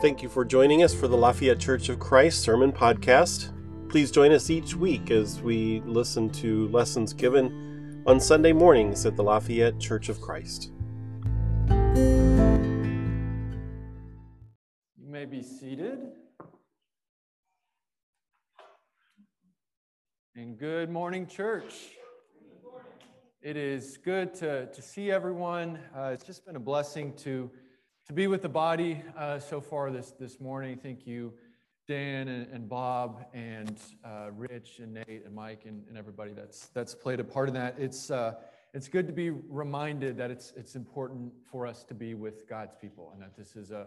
Thank you for joining us for the Lafayette Church of Christ Sermon Podcast. Please join us each week as we listen to lessons given on Sunday mornings at the Lafayette Church of Christ. You may be seated. And good morning, church. It is good to, to see everyone. Uh, it's just been a blessing to, to be with the body uh, so far this, this morning. Thank you, Dan and, and Bob and uh, Rich and Nate and Mike and, and everybody that's, that's played a part in that. It's, uh, it's good to be reminded that it's, it's important for us to be with God's people and that this is a,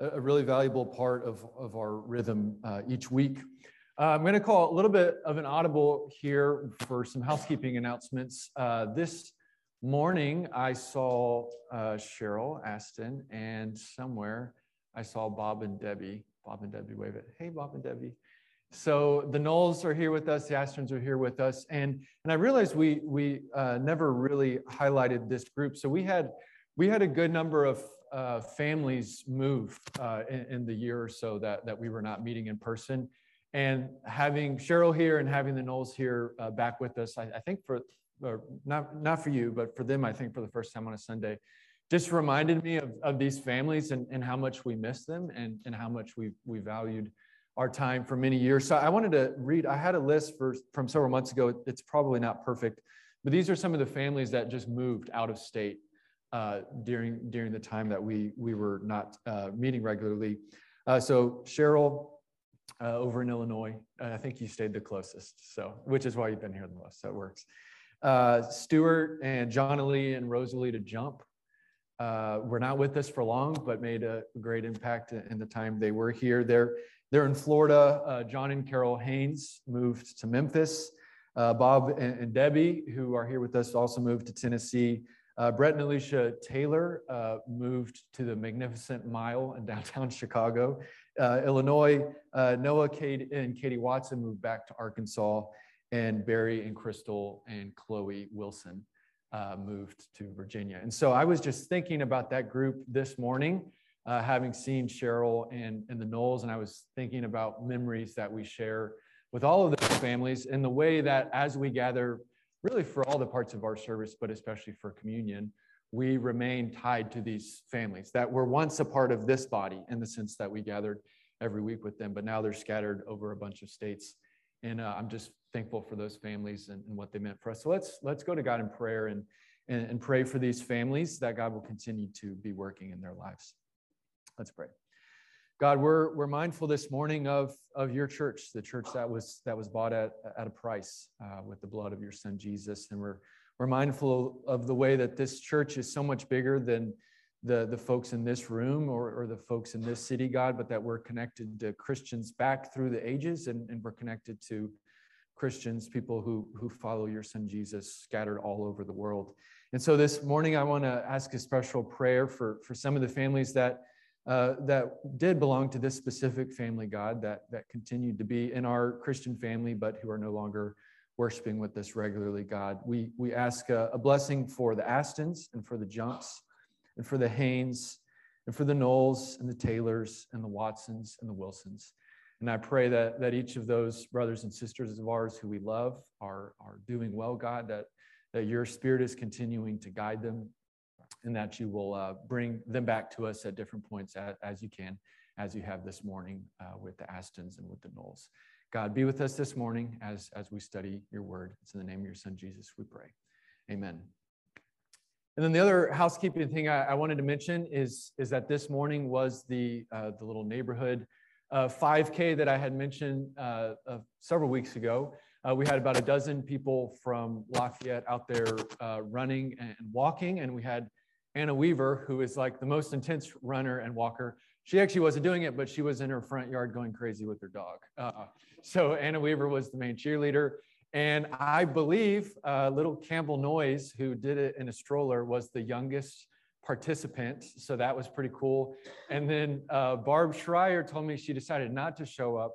a really valuable part of, of our rhythm uh, each week. Uh, I'm going to call a little bit of an audible here for some housekeeping announcements. Uh, this morning, I saw uh, Cheryl Aston, and somewhere I saw Bob and Debbie. Bob and Debbie wave it. Hey, Bob and Debbie. So the Knowles are here with us, the Astons are here with us, and and I realized we we uh, never really highlighted this group. So we had we had a good number of uh, families move uh, in, in the year or so that that we were not meeting in person and having Cheryl here and having the Knowles here uh, back with us, I, I think for not not for you, but for them, I think for the first time on a Sunday, just reminded me of, of these families and, and how much we miss them and, and how much we we valued our time for many years. So I wanted to read. I had a list for from several months ago. It's probably not perfect, but these are some of the families that just moved out of state uh, during during the time that we we were not uh, meeting regularly. Uh, so Cheryl uh, over in Illinois. I think you stayed the closest, so which is why you've been here the most. So it works. Uh, Stuart and John Lee and Rosalie to jump uh, were not with us for long, but made a great impact in the time they were here. They're they're in Florida. Uh, John and Carol Haynes moved to Memphis. Uh, Bob and, and, Debbie, who are here with us, also moved to Tennessee. Brett and Alicia Taylor moved to the Magnificent Mile in downtown Chicago uh, Illinois, uh, Noah Kate, and Katie Watson moved back to Arkansas, and Barry and Crystal and Chloe Wilson uh, moved to Virginia. And so I was just thinking about that group this morning, uh, having seen Cheryl and, and the Knowles, and I was thinking about memories that we share with all of those families and the way that as we gather, really for all the parts of our service, but especially for communion, we remain tied to these families that were once a part of this body in the sense that we gathered every week with them, but now they're scattered over a bunch of states. And uh, I'm just thankful for those families and, and, what they meant for us. So let's let's go to God in prayer and, and, and pray for these families that God will continue to be working in their lives. Let's pray. God, we're, we're mindful this morning of, of your church, the church that was that was bought at, at a price uh, with the blood of your son Jesus. And we're we're mindful of the way that this church is so much bigger than the, the folks in this room or, or the folks in this city, God, but that we're connected to Christians back through the ages and, and we're connected to Christians, people who, who follow your son Jesus, scattered all over the world. And so this morning, I want to ask a special prayer for, for some of the families that, uh, that did belong to this specific family, God, that, that continued to be in our Christian family, but who are no longer worshiping with us regularly, God. We, we ask a, a blessing for the Astons and for the Jumps and for the Haynes and for the Knowles and the Taylors and the Watsons and the Wilsons. And I pray that, that each of those brothers and sisters of ours who we love are, are doing well, God, that, that your spirit is continuing to guide them and that you will uh, bring them back to us at different points as, as you can, as you have this morning uh, with the Astons and with the Knowles. God, be with us this morning as, as we study your word. It's in the name of your son, Jesus, we pray. Amen. And then the other housekeeping thing I, I wanted to mention is, is that this morning was the, uh, the little neighborhood uh, 5K that I had mentioned uh, several weeks ago. Uh, we had about a dozen people from Lafayette out there uh, running and walking, and we had Anna Weaver, who is like the most intense runner and walker. She actually wasn't doing it, but she was in her front yard going crazy with her dog. Uh, so Anna Weaver was the main cheerleader. And I believe uh, little Campbell Noyes, who did it in a stroller, was the youngest participant. So that was pretty cool. And then uh, Barb Schreier told me she decided not to show up,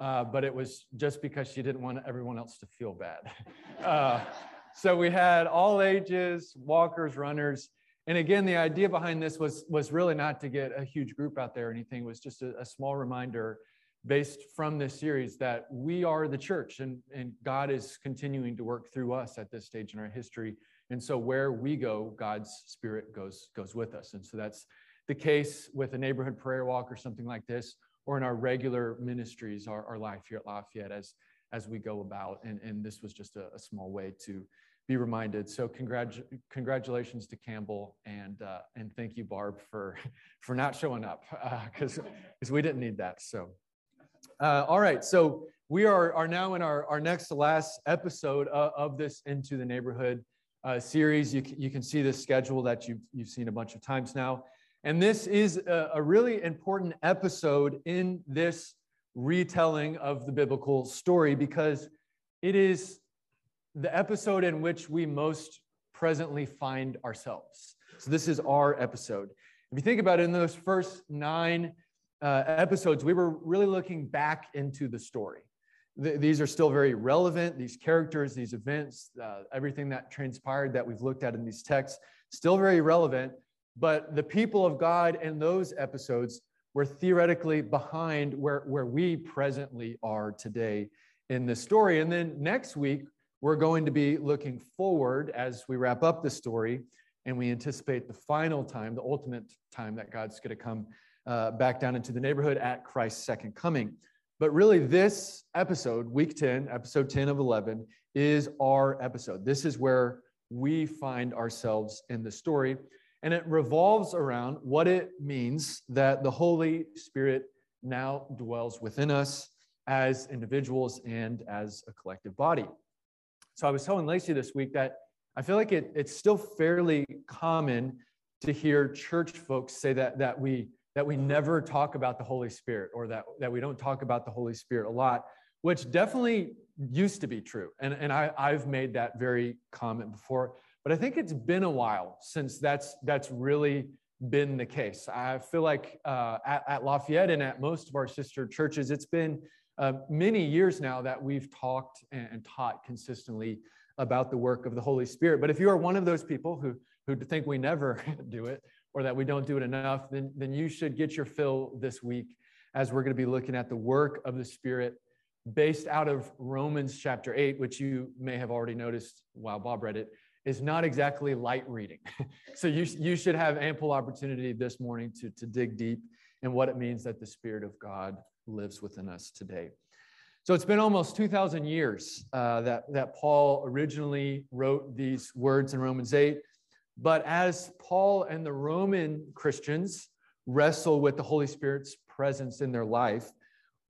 uh, but it was just because she didn't want everyone else to feel bad. Uh, so we had all ages, walkers, runners. And again, the idea behind this was, was really not to get a huge group out there or anything, was just a, a small reminder based from this series that we are the church and, and God is continuing to work through us at this stage in our history. And so where we go, God's spirit goes, goes with us. And so that's the case with a neighborhood prayer walk or something like this, or in our regular ministries, our, our life here at Lafayette as, as we go about. And, and this was just a, a small way to be reminded. So congratu- congratulations to Campbell and uh, and thank you, Barb, for for not showing up because uh, because we didn't need that. So uh, all right, so we are are now in our our next to last episode of, this into the neighborhood uh, series. You you can see the schedule that you've you've seen a bunch of times now, and this is a, a really important episode in this retelling of the biblical story because it is the episode in which we most presently find ourselves. So, this is our episode. If you think about it, in those first nine uh, episodes, we were really looking back into the story. Th- these are still very relevant. These characters, these events, uh, everything that transpired that we've looked at in these texts, still very relevant. But the people of God in those episodes were theoretically behind where, where we presently are today in this story. And then next week, we're going to be looking forward as we wrap up the story and we anticipate the final time, the ultimate time that God's going to come uh, back down into the neighborhood at Christ's second coming. But really, this episode, week 10, episode 10 of 11, is our episode. This is where we find ourselves in the story. And it revolves around what it means that the Holy Spirit now dwells within us as individuals and as a collective body. So I was telling Lacey this week that I feel like it, it's still fairly common to hear church folks say that, that, we, that we never talk about the Holy Spirit or that, that we don't talk about the Holy Spirit a lot, which definitely used to be true. And, and I, I've made that very comment before. But I think it's been a while since that's, that's really been the case. I feel like uh, at, at Lafayette and at most of our sister churches, it's been uh, many years now that we've talked and, and, taught consistently about the work of the Holy Spirit. But if you are one of those people who, who think we never do it or that we don't do it enough, then, then you should get your fill this week as we're going to be looking at the work of the Spirit based out of Romans chapter 8, which you may have already noticed while Bob read it, is not exactly light reading. so you, you should have ample opportunity this morning to, to dig deep in what it means that the Spirit of God lives within us today. So it's been almost 2,000 years uh, that, that Paul originally wrote these words in Romans 8. But as Paul and the Roman Christians wrestle with the Holy Spirit's presence in their life,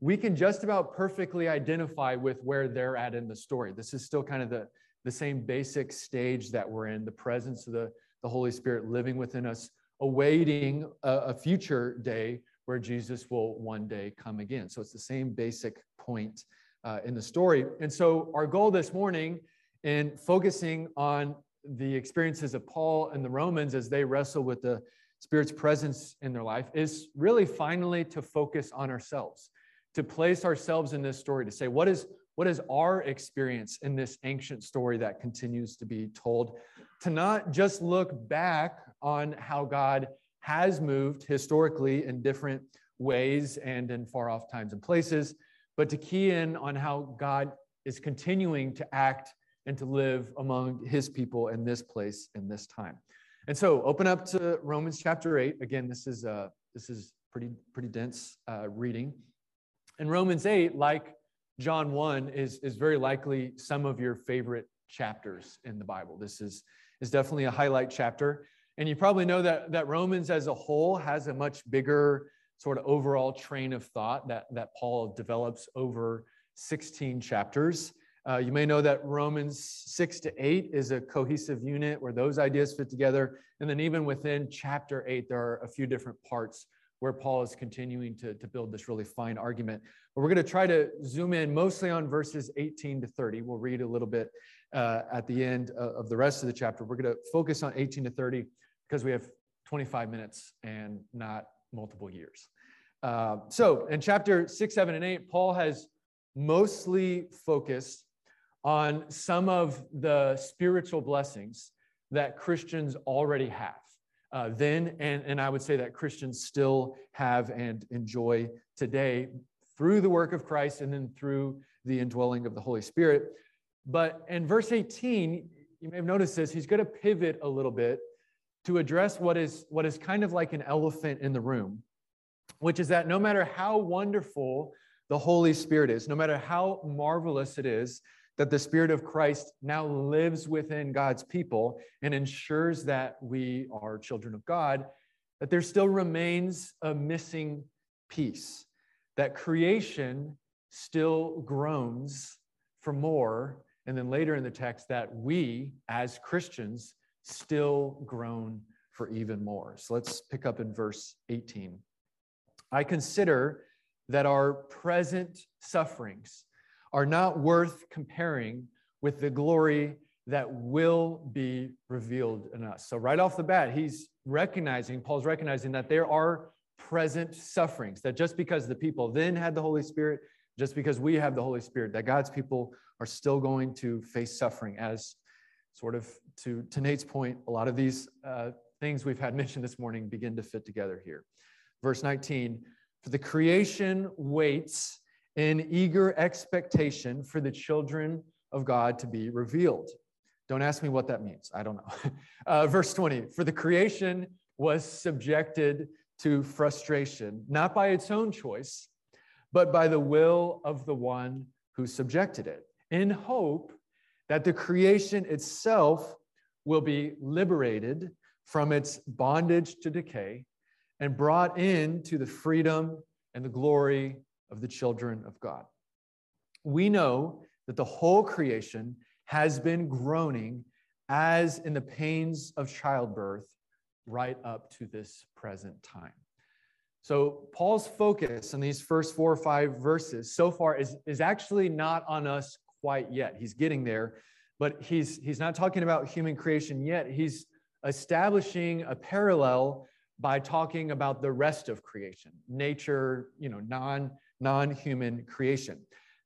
we can just about perfectly identify with where they're at in the story. This is still kind of the, the same basic stage that we're in the presence of the, the Holy Spirit living within us, awaiting a, a future day where Jesus will one day come again. So it's the same basic point uh, in the story. And so our goal this morning in focusing on the experiences of Paul and the Romans as they wrestle with the Spirit's presence in their life is really finally to focus on ourselves, to place ourselves in this story, to say, what is, what is our experience in this ancient story that continues to be told? To not just look back on how God has moved historically in different ways and in far off times and places, but to key in on how God is continuing to act and to live among his people in this place in this time. And so open up to Romans chapter 8. Again, this is uh, this is pretty pretty dense uh, reading. And Romans 8, like John 1, is, is very likely some of your favorite chapters in the Bible. This is, is definitely a highlight chapter. And you probably know that, that Romans as a whole has a much bigger sort of overall train of thought that, that Paul develops over 16 chapters. Uh, you may know that Romans 6 to 8 is a cohesive unit where those ideas fit together. And then, even within chapter 8, there are a few different parts where Paul is continuing to, to build this really fine argument. But we're going to try to zoom in mostly on verses 18 to 30. We'll read a little bit uh, at the end of the rest of the chapter. We're going to focus on 18 to 30 because we have 25 minutes and not multiple years. Uh, so in chapter 6, 7, and 8, Paul has mostly focused on some of the spiritual blessings that Christians already have. uh, then, and, and I would say that Christians still have and enjoy today through the work of Christ and then through the indwelling of the Holy Spirit. But in verse 18, you may have noticed this, he's going to pivot a little bit to address what is, what is kind of like an elephant in the room, which is that no matter how wonderful the Holy Spirit is, no matter how marvelous it is that the Spirit of Christ now lives within God's people and ensures that we are children of God, that there still remains a missing piece, that creation still groans for more. And then later in the text, that we as Christians still groan for even more. So let's pick up in verse 18. I consider that our present sufferings are not worth comparing with the glory that will be revealed in us. So, right off the bat, he's recognizing, Paul's recognizing that there are present sufferings, that just because the people then had the Holy Spirit, just because we have the Holy Spirit, that God's people are still going to face suffering as sort of to, to Nate's point, a lot of these uh, things we've had mentioned this morning begin to fit together here. Verse 19, for the creation waits in eager expectation for the children of God to be revealed. Don't ask me what that means. I don't know. Uh, verse 20 For the creation was subjected to frustration, not by its own choice, but by the will of the one who subjected it, in hope that the creation itself will be liberated from its bondage to decay and brought into the freedom and the glory of the children of God. We know that the whole creation has been groaning as in the pains of childbirth right up to this present time. So, Paul's focus in these first four or five verses so far is, is actually not on us quite yet. He's getting there, but he's, he's not talking about human creation yet. He's establishing a parallel by talking about the rest of creation, nature, you know, non non-human creation.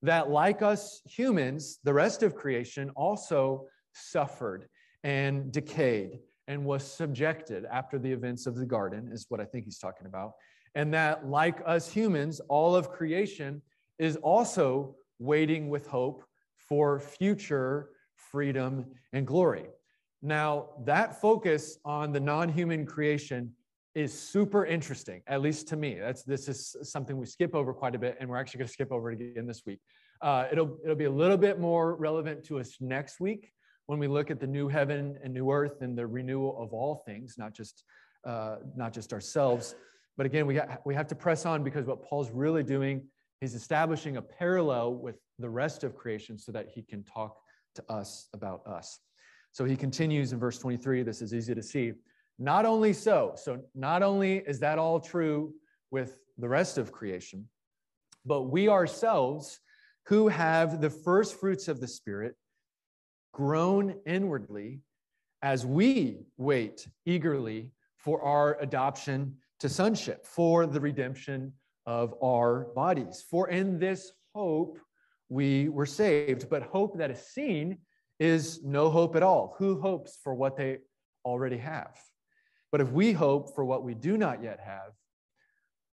That like us humans, the rest of creation also suffered and decayed and was subjected after the events of the garden is what I think he's talking about. And that like us humans, all of creation is also waiting with hope for future freedom and glory. Now, that focus on the non human creation is super interesting, at least to me. That's this is something we skip over quite a bit, and we're actually going to skip over it again this week. Uh, it'll it'll be a little bit more relevant to us next week when we look at the new heaven and new earth and the renewal of all things, not just uh, not just ourselves. But again, we ha- we have to press on because what Paul's really doing is establishing a parallel with the rest of creation, so that he can talk to us about us. So he continues in verse 23. This is easy to see. Not only so, so not only is that all true with the rest of creation, but we ourselves who have the first fruits of the Spirit groan inwardly as we wait eagerly for our adoption to sonship, for the redemption of our bodies. For in this hope we were saved, but hope that is seen is no hope at all. Who hopes for what they already have? But if we hope for what we do not yet have,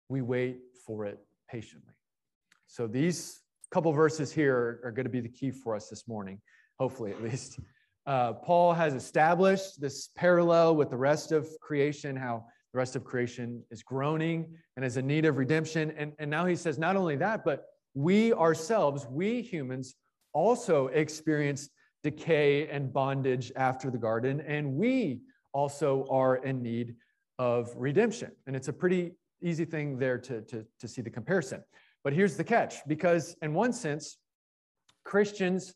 we wait for it patiently. So these couple verses here are going to be the key for us this morning, hopefully at least. Uh, Paul has established this parallel with the rest of creation, how the rest of creation is groaning and is in need of redemption. And, and now he says, not only that, but we ourselves, we humans, also experienced decay and bondage after the garden, and we also are in need of redemption. And it's a pretty easy thing there to, to, to see the comparison. But here's the catch because, in one sense, Christians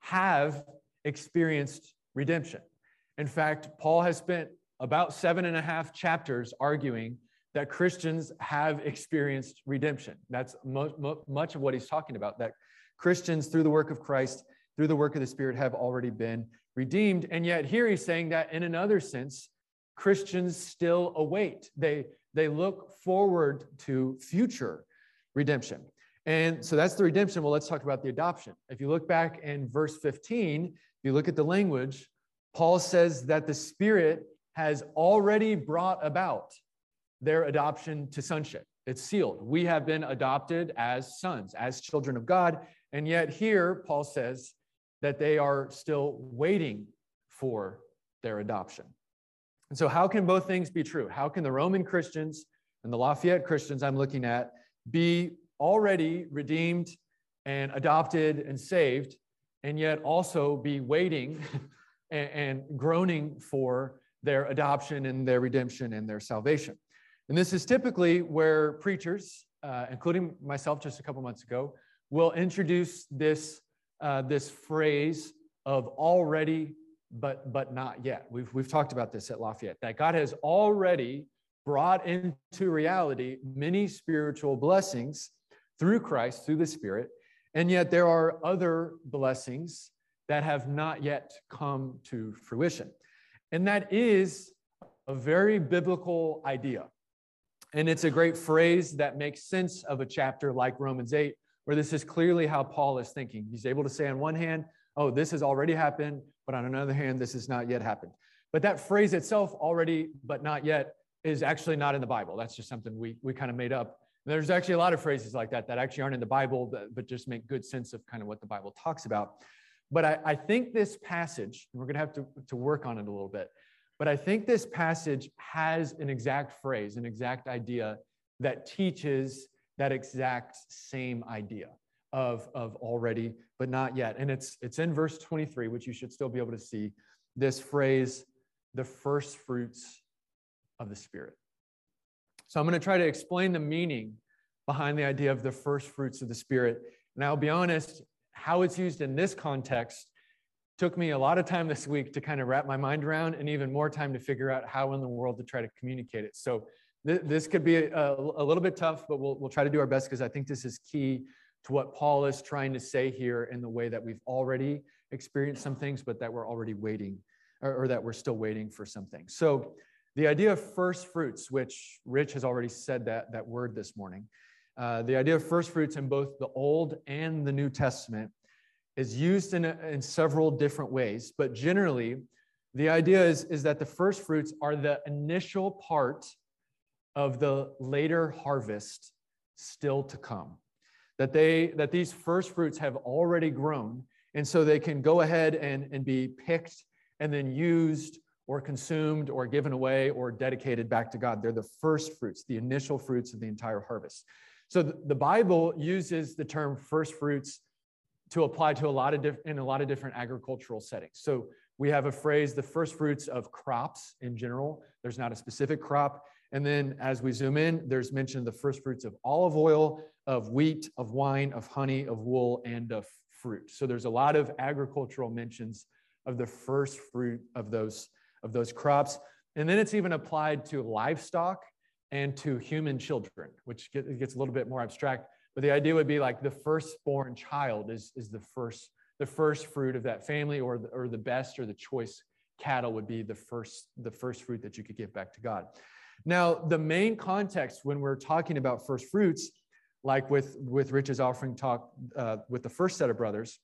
have experienced redemption. In fact, Paul has spent about seven and a half chapters arguing that Christians have experienced redemption. That's much of what he's talking about, that Christians, through the work of Christ, through the work of the Spirit, have already been redeemed. And yet here he's saying that in another sense, Christians still await. They, they look forward to future redemption. And so that's the redemption. Well, let's talk about the adoption. If you look back in verse 15, if you look at the language, Paul says that the Spirit has already brought about their adoption to sonship. It's sealed. We have been adopted as sons, as children of God. And yet, here, Paul says that they are still waiting for their adoption. And so, how can both things be true? How can the Roman Christians and the Lafayette Christians I'm looking at be already redeemed and adopted and saved, and yet also be waiting and, and groaning for their adoption and their redemption and their salvation? And this is typically where preachers, uh, including myself just a couple months ago, will introduce this, uh, this phrase of already, but, but not yet. We've, we've talked about this at Lafayette, that God has already brought into reality many spiritual blessings through Christ, through the Spirit. And yet there are other blessings that have not yet come to fruition. And that is a very biblical idea. And it's a great phrase that makes sense of a chapter like Romans 8, where this is clearly how Paul is thinking. He's able to say, on one hand, oh, this has already happened, but on another hand, this has not yet happened. But that phrase itself, already, but not yet, is actually not in the Bible. That's just something we, we kind of made up. there's actually a lot of phrases like that that actually aren't in the Bible, but, but just make good sense of kind of what the Bible talks about. But I, I think this passage, we're going to have to, to work on it a little bit, but I think this passage has an exact phrase, an exact idea that teaches that exact same idea of, of already, but not yet. And it's, it's in verse 23, which you should still be able to see this phrase, the first fruits of the Spirit. So I'm going to try to explain the meaning behind the idea of the first fruits of the Spirit. And I'll be honest, how it's used in this context took me a lot of time this week to kind of wrap my mind around and even more time to figure out how in the world to try to communicate it. So this could be a, a, little bit tough, but we'll, we'll try to do our best because I think this is key to what Paul is trying to say here in the way that we've already experienced some things, but that we're already waiting or, or that we're still waiting for something. So the idea of first fruits, which Rich has already said that, that word this morning, uh, the idea of first fruits in both the Old and the New Testament is used in, a, in several different ways, but generally, the idea is, is that the first fruits are the initial part of the later harvest still to come. That, they, that these first fruits have already grown, and so they can go ahead and, and be picked and then used or consumed or given away or dedicated back to God. They're the first fruits, the initial fruits of the entire harvest. So the Bible uses the term first fruits to apply to a lot of different in a lot of different agricultural settings. So we have a phrase, the first fruits of crops in general. There's not a specific crop. And then as we zoom in, there's mention of the first fruits of olive oil, of wheat, of wine, of honey, of wool, and of fruit. So there's a lot of agricultural mentions of the first fruit of those, of those crops. And then it's even applied to livestock and to human children, which gets a little bit more abstract. But the idea would be like the firstborn child is, is the first the first fruit of that family, or the, or the best or the choice cattle would be the first the first fruit that you could give back to God. Now, the main context when we're talking about first fruits, like with with Rich's offering talk uh, with the first set of brothers,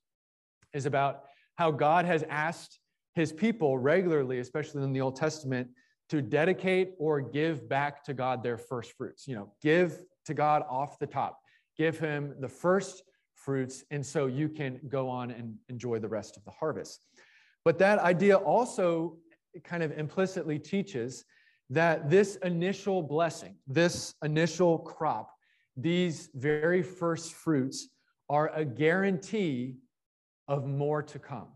is about how God has asked His people regularly, especially in the Old Testament, to dedicate or give back to God their first fruits. You know, give to God off the top give him the first fruits, and so you can go on and enjoy the rest of the harvest. But that idea also kind of implicitly teaches that this initial blessing, this initial crop, these very first fruits are a guarantee of more to come.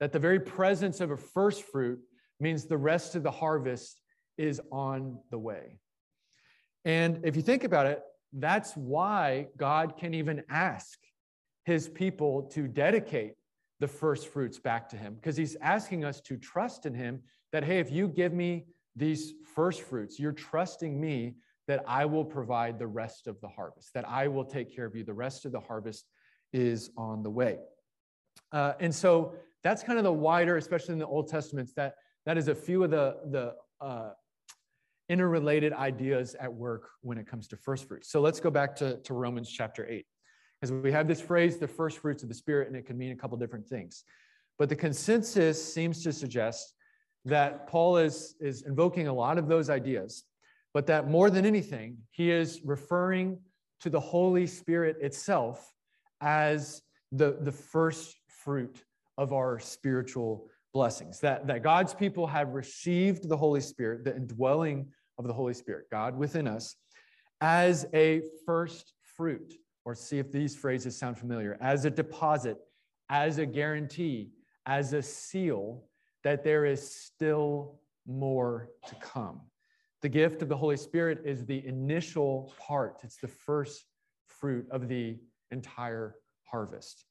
That the very presence of a first fruit means the rest of the harvest is on the way. And if you think about it, that's why God can even ask his people to dedicate the first fruits back to him because he's asking us to trust in him that, hey, if you give me these first fruits, you're trusting me that I will provide the rest of the harvest, that I will take care of you. The rest of the harvest is on the way. Uh, and so that's kind of the wider, especially in the Old Testament, that that is a few of the, the uh, interrelated ideas at work when it comes to first fruits. So let's go back to, to Romans chapter 8. Because we have this phrase, the first fruits of the Spirit, and it can mean a couple different things. But the consensus seems to suggest that Paul is, is invoking a lot of those ideas, but that more than anything, he is referring to the Holy Spirit itself as the, the first fruit of our spiritual blessings. That, that God's people have received the Holy Spirit, the indwelling of the Holy Spirit, God within us, as a first fruit, or see if these phrases sound familiar, as a deposit, as a guarantee, as a seal that there is still more to come. The gift of the Holy Spirit is the initial part, it's the first fruit of the entire harvest.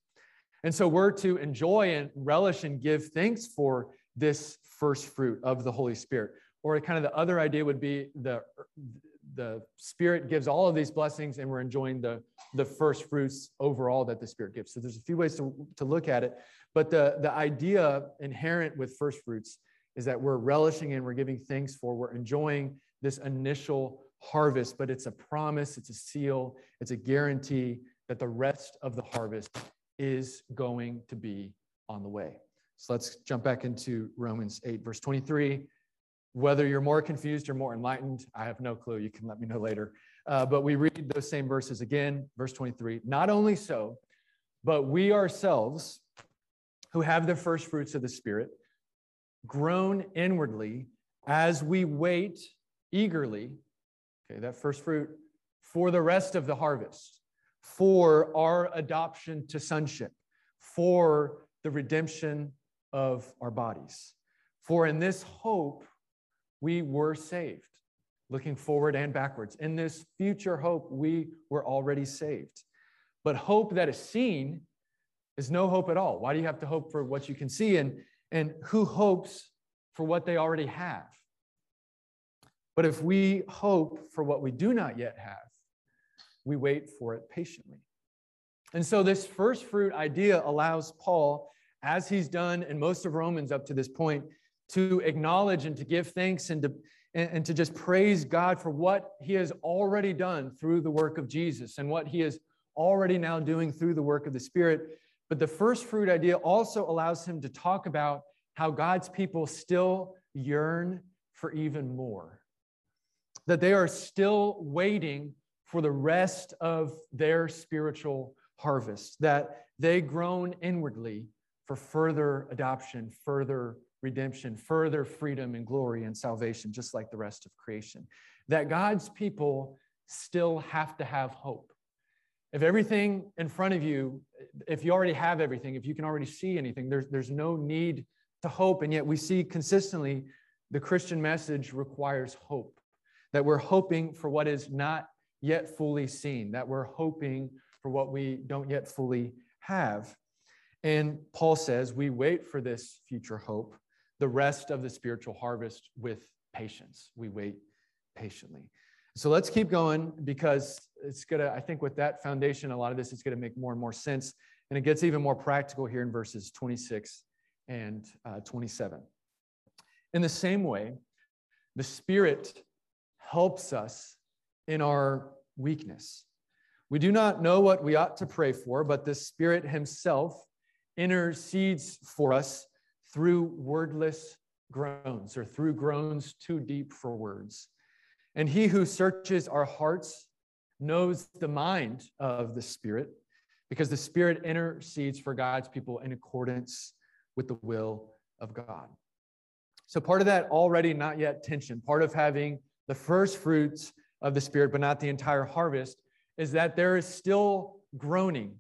And so we're to enjoy and relish and give thanks for this first fruit of the Holy Spirit. Or kind of the other idea would be the, the Spirit gives all of these blessings and we're enjoying the, the first fruits overall that the Spirit gives. So there's a few ways to, to look at it. But the, the idea inherent with first fruits is that we're relishing and we're giving thanks for, we're enjoying this initial harvest, but it's a promise, it's a seal, it's a guarantee that the rest of the harvest is going to be on the way. So let's jump back into Romans 8, verse 23. Whether you're more confused or more enlightened, I have no clue. You can let me know later. Uh, but we read those same verses again, verse 23. Not only so, but we ourselves, who have the first fruits of the Spirit, groan inwardly as we wait eagerly, okay, that first fruit, for the rest of the harvest for our adoption to sonship, for the redemption of our bodies. For in this hope, we were saved, looking forward and backwards. In this future hope, we were already saved. But hope that is seen is no hope at all. Why do you have to hope for what you can see? And, and who hopes for what they already have? But if we hope for what we do not yet have, we wait for it patiently. And so, this first fruit idea allows Paul, as he's done in most of Romans up to this point, to acknowledge and to give thanks and to, and, to just praise God for what he has already done through the work of Jesus and what he is already now doing through the work of the Spirit. But the first fruit idea also allows him to talk about how God's people still yearn for even more, that they are still waiting for the rest of their spiritual harvest, that they groan inwardly for further adoption, further redemption, further freedom and glory and salvation, just like the rest of creation. That God's people still have to have hope. If everything in front of you, if you already have everything, if you can already see anything, there's, there's no need to hope. And yet we see consistently the Christian message requires hope, that we're hoping for what is not yet fully seen, that we're hoping for what we don't yet fully have. And Paul says we wait for this future hope, the rest of the spiritual harvest with patience. We wait patiently. So let's keep going because it's going to, I think, with that foundation, a lot of this is going to make more and more sense. And it gets even more practical here in verses 26 and uh, 27. In the same way, the Spirit helps us in our weakness. We do not know what we ought to pray for, but the Spirit Himself intercedes for us through wordless groans or through groans too deep for words. And He who searches our hearts knows the mind of the Spirit because the Spirit intercedes for God's people in accordance with the will of God. So, part of that already not yet tension, part of having the first fruits of the Spirit, but not the entire harvest, is that there is still groaning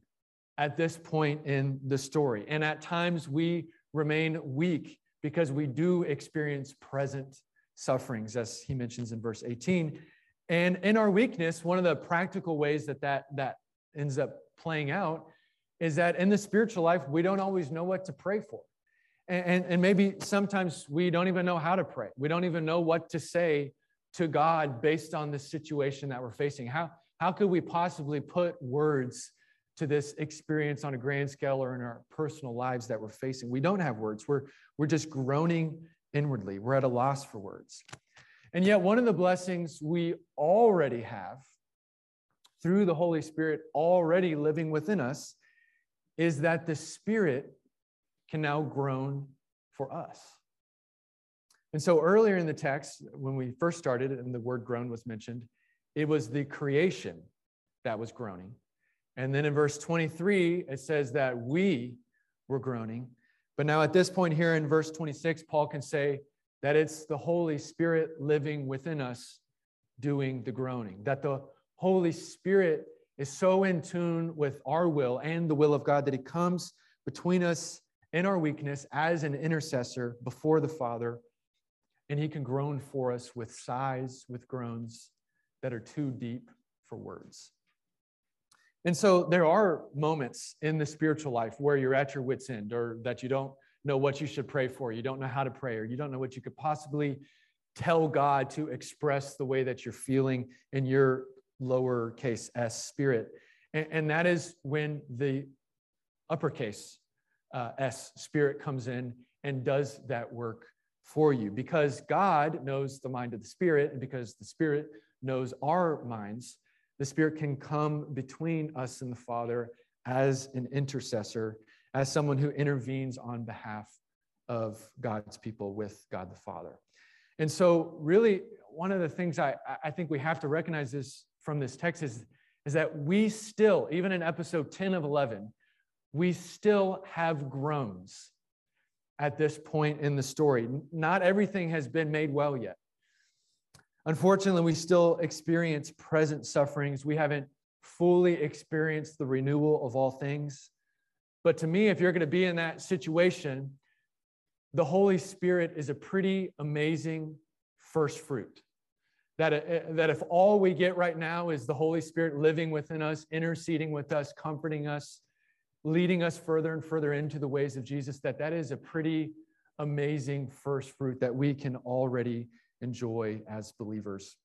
at this point in the story. And at times we remain weak because we do experience present sufferings, as he mentions in verse 18. And in our weakness, one of the practical ways that that, that ends up playing out is that in the spiritual life, we don't always know what to pray for. And, and, and maybe sometimes we don't even know how to pray. We don't even know what to say to God based on the situation that we're facing? How, how could we possibly put words to this experience on a grand scale or in our personal lives that we're facing? We don't have words. We're, we're just groaning inwardly. We're at a loss for words. And yet, one of the blessings we already have through the Holy Spirit already living within us is that the Spirit can now groan for us. And so earlier in the text, when we first started and the word groan was mentioned, it was the creation that was groaning. And then in verse 23, it says that we were groaning. But now at this point here in verse 26, Paul can say that it's the Holy Spirit living within us doing the groaning, that the Holy Spirit is so in tune with our will and the will of God that he comes between us in our weakness as an intercessor before the Father, and he can groan for us with sighs, with groans that are too deep for words. And so there are moments in the spiritual life where you're at your wits' end or that you don't know what you should pray for, you don't know how to pray, or you don't know what you could possibly tell God to express the way that you're feeling in your lowercase s spirit. And, and that is when the uppercase uh, s spirit comes in and does that work for you because God knows the mind of the spirit, and because the spirit knows our minds, the spirit can come between us and the Father as an intercessor, as someone who intervenes on behalf of God's people with God the Father. And so, really, one of the things I, I think we have to recognize this from this text is, is that we still, even in episode 10 of 11, we still have groans at this point in the story. Not everything has been made well yet. Unfortunately, we still experience present sufferings. We haven't fully experienced the renewal of all things. But to me, if you're going to be in that situation, the Holy Spirit is a pretty amazing first fruit. That, uh, that if all we get right now is the Holy Spirit living within us, interceding with us, comforting us, leading us further and further into the ways of Jesus, that that is a pretty amazing first fruit that we can already enjoy as believers.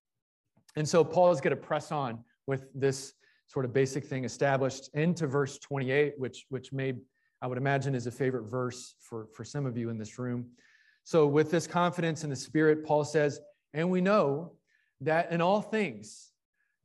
And so Paul is going to press on with this sort of basic thing established into verse 28, which, which may, I would imagine, is a favorite verse for, for some of you in this room. So, with this confidence in the Spirit, Paul says, and we know that in all things,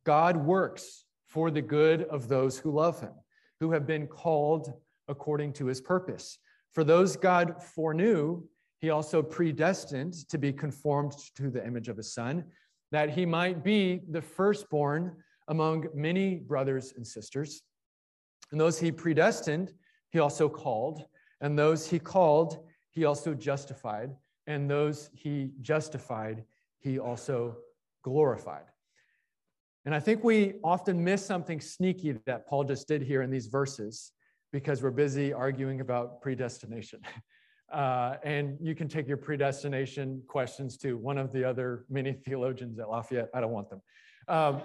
God works for the good of those who love him, who have been called according to his purpose. For those God foreknew, he also predestined to be conformed to the image of his son, that he might be the firstborn among many brothers and sisters. And those he predestined, he also called. And those he called, he also justified. And those he justified, he also glorified. And I think we often miss something sneaky that Paul just did here in these verses because we're busy arguing about predestination. Uh, and you can take your predestination questions to one of the other many theologians at Lafayette. I don't want them. Um,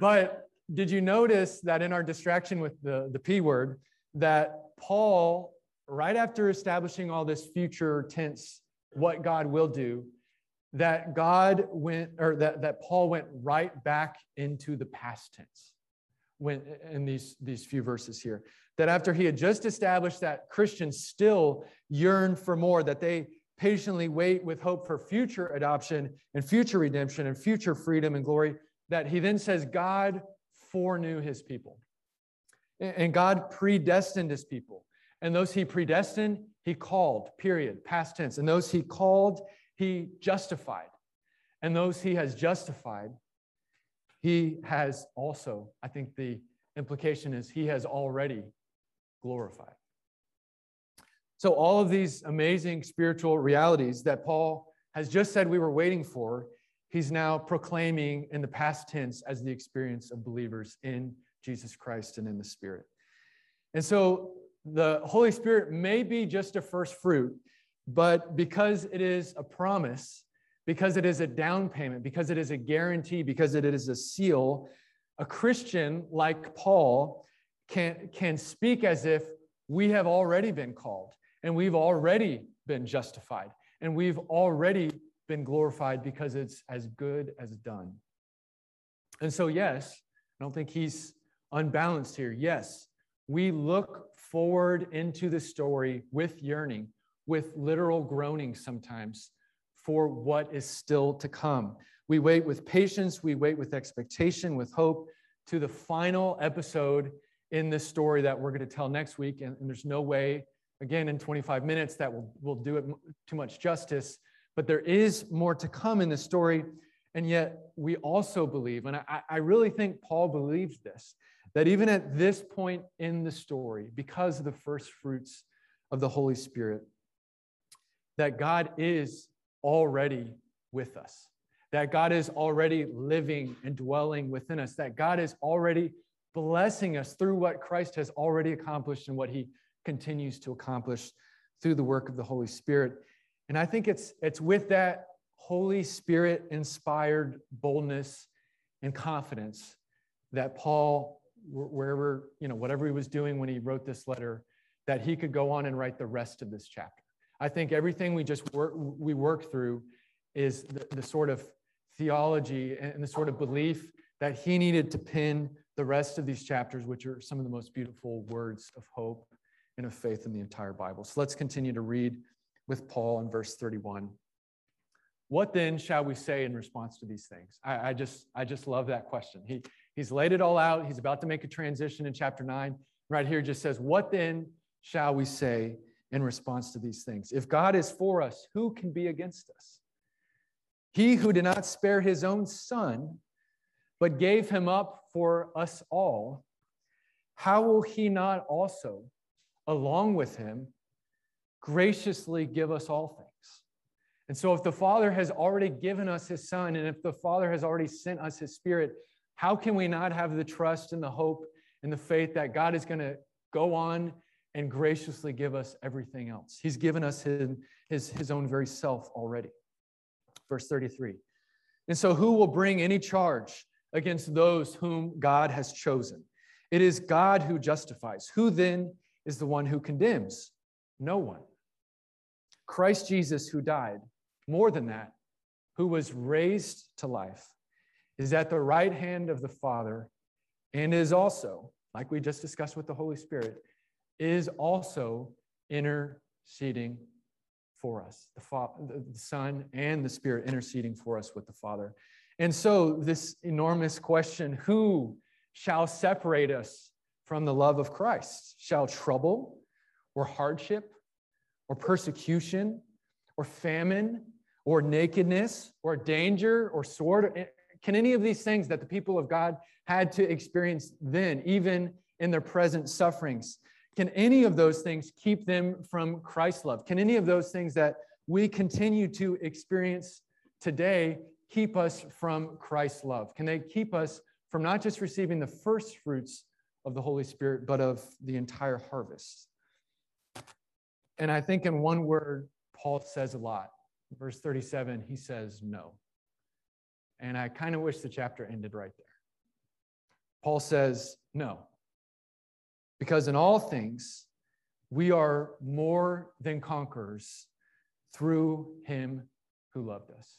but did you notice that in our distraction with the, the P word, that Paul, right after establishing all this future tense, what God will do, that God went, or that, that Paul went right back into the past tense when in these, these few verses here. That after he had just established that Christians still yearn for more, that they patiently wait with hope for future adoption and future redemption and future freedom and glory, that he then says, God foreknew his people. And God predestined his people. And those he predestined, he called, period, past tense. And those he called, he justified. And those he has justified, he has also, I think the implication is he has already glorified. So, all of these amazing spiritual realities that Paul has just said we were waiting for, he's now proclaiming in the past tense as the experience of believers in Jesus Christ and in the Spirit. And so, the Holy Spirit may be just a first fruit, but because it is a promise, because it is a down payment, because it is a guarantee, because it is a seal, a Christian like Paul can, can speak as if we have already been called and we've already been justified and we've already been glorified because it's as good as done. And so, yes, I don't think he's unbalanced here. Yes, we look forward into the story with yearning with literal groaning sometimes for what is still to come. We wait with patience, we wait with expectation, with hope to the final episode in this story that we're going to tell next week. And, and there's no way, again, in 25 minutes, that will, will do it too much justice. But there is more to come in the story. And yet, we also believe, and I, I really think Paul believes this, that even at this point in the story, because of the first fruits of the Holy Spirit, that God is already with us, that God is already living and dwelling within us, that God is already blessing us through what Christ has already accomplished and what he continues to accomplish through the work of the Holy Spirit. And I think it's, it's with that Holy Spirit inspired boldness and confidence that Paul, wherever, you know, whatever he was doing when he wrote this letter, that he could go on and write the rest of this chapter. I think everything we just work, we work through is the, the sort of theology and the sort of belief that he needed to pin the rest of these chapters, which are some of the most beautiful words of hope and of faith in the entire Bible. So let's continue to read with Paul in verse 31. What then shall we say in response to these things? I, I, just, I just love that question. He, he's laid it all out. He's about to make a transition in chapter 9. Right here just says, What then shall we say in response to these things? If God is for us, who can be against us? He who did not spare his own son, but gave him up for us all, how will he not also, along with him, graciously give us all things? And so, if the Father has already given us his Son, and if the Father has already sent us his Spirit, how can we not have the trust and the hope and the faith that God is going to go on and graciously give us everything else? He's given us his, his, his own very self already. Verse 33. And so, who will bring any charge against those whom God has chosen? It is God who justifies. Who then is the one who condemns? No one. Christ Jesus, who died, more than that, who was raised to life, is at the right hand of the Father and is also, like we just discussed with the Holy Spirit, is also interceding for us. The, Father, the Son and the Spirit interceding for us with the Father. And so, this enormous question who shall separate us from the love of Christ? Shall trouble or hardship or persecution or famine or nakedness or danger or sword? Eh, can any of these things that the people of God had to experience then, even in their present sufferings, can any of those things keep them from Christ's love? Can any of those things that we continue to experience today keep us from Christ's love? Can they keep us from not just receiving the first fruits of the Holy Spirit, but of the entire harvest? And I think in one word, Paul says a lot verse 37, he says no. And I kind of wish the chapter ended right there. Paul says no. Because in all things, we are more than conquerors through him who loved us.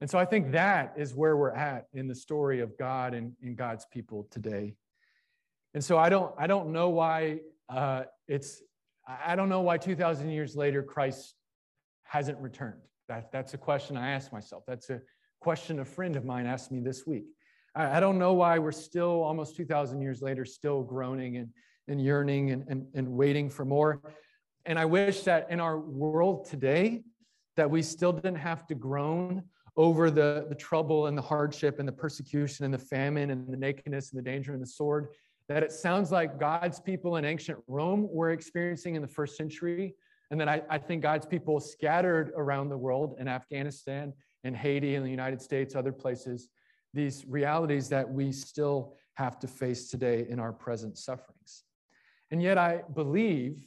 And so I think that is where we're at in the story of God and, and God's people today. And so I don't, I don't know why uh, it's, I don't know why 2,000 years later Christ hasn't returned. That, that's a question I ask myself. That's a question a friend of mine asked me this week. I, I don't know why we're still, almost 2,000 years later, still groaning and, and yearning and, and, and waiting for more. And I wish that in our world today, that we still didn't have to groan over the, the trouble and the hardship and the persecution and the famine and the nakedness and the danger and the sword that it sounds like God's people in ancient Rome were experiencing in the first century. And then I, I think God's people scattered around the world in Afghanistan in Haiti, in the United States, other places, these realities that we still have to face today in our present sufferings. And yet, I believe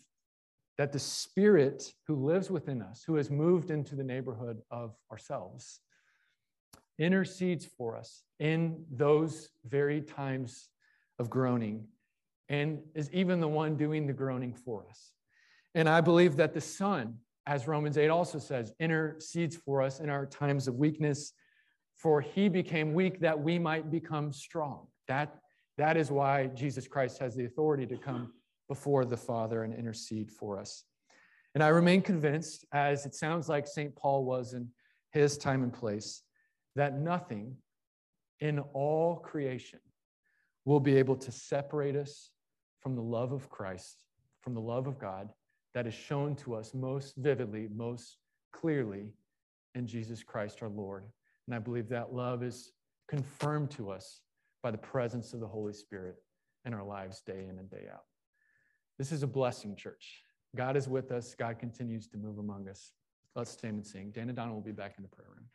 that the Spirit who lives within us, who has moved into the neighborhood of ourselves, intercedes for us in those very times of groaning and is even the one doing the groaning for us. And I believe that the Son as Romans 8 also says, intercedes for us in our times of weakness, For he became weak that we might become strong. That, that is why Jesus Christ has the authority to come before the Father and intercede for us. And I remain convinced, as it sounds like St. Paul was in his time and place, that nothing in all creation will be able to separate us from the love of Christ, from the love of God that is shown to us most vividly, most clearly in Jesus Christ our Lord. And I believe that love is confirmed to us by the presence of the Holy Spirit in our lives day in and day out. This is a blessing, church. God is with us. God continues to move among us. Let's stand and sing. Dana Donna will be back in the prayer room.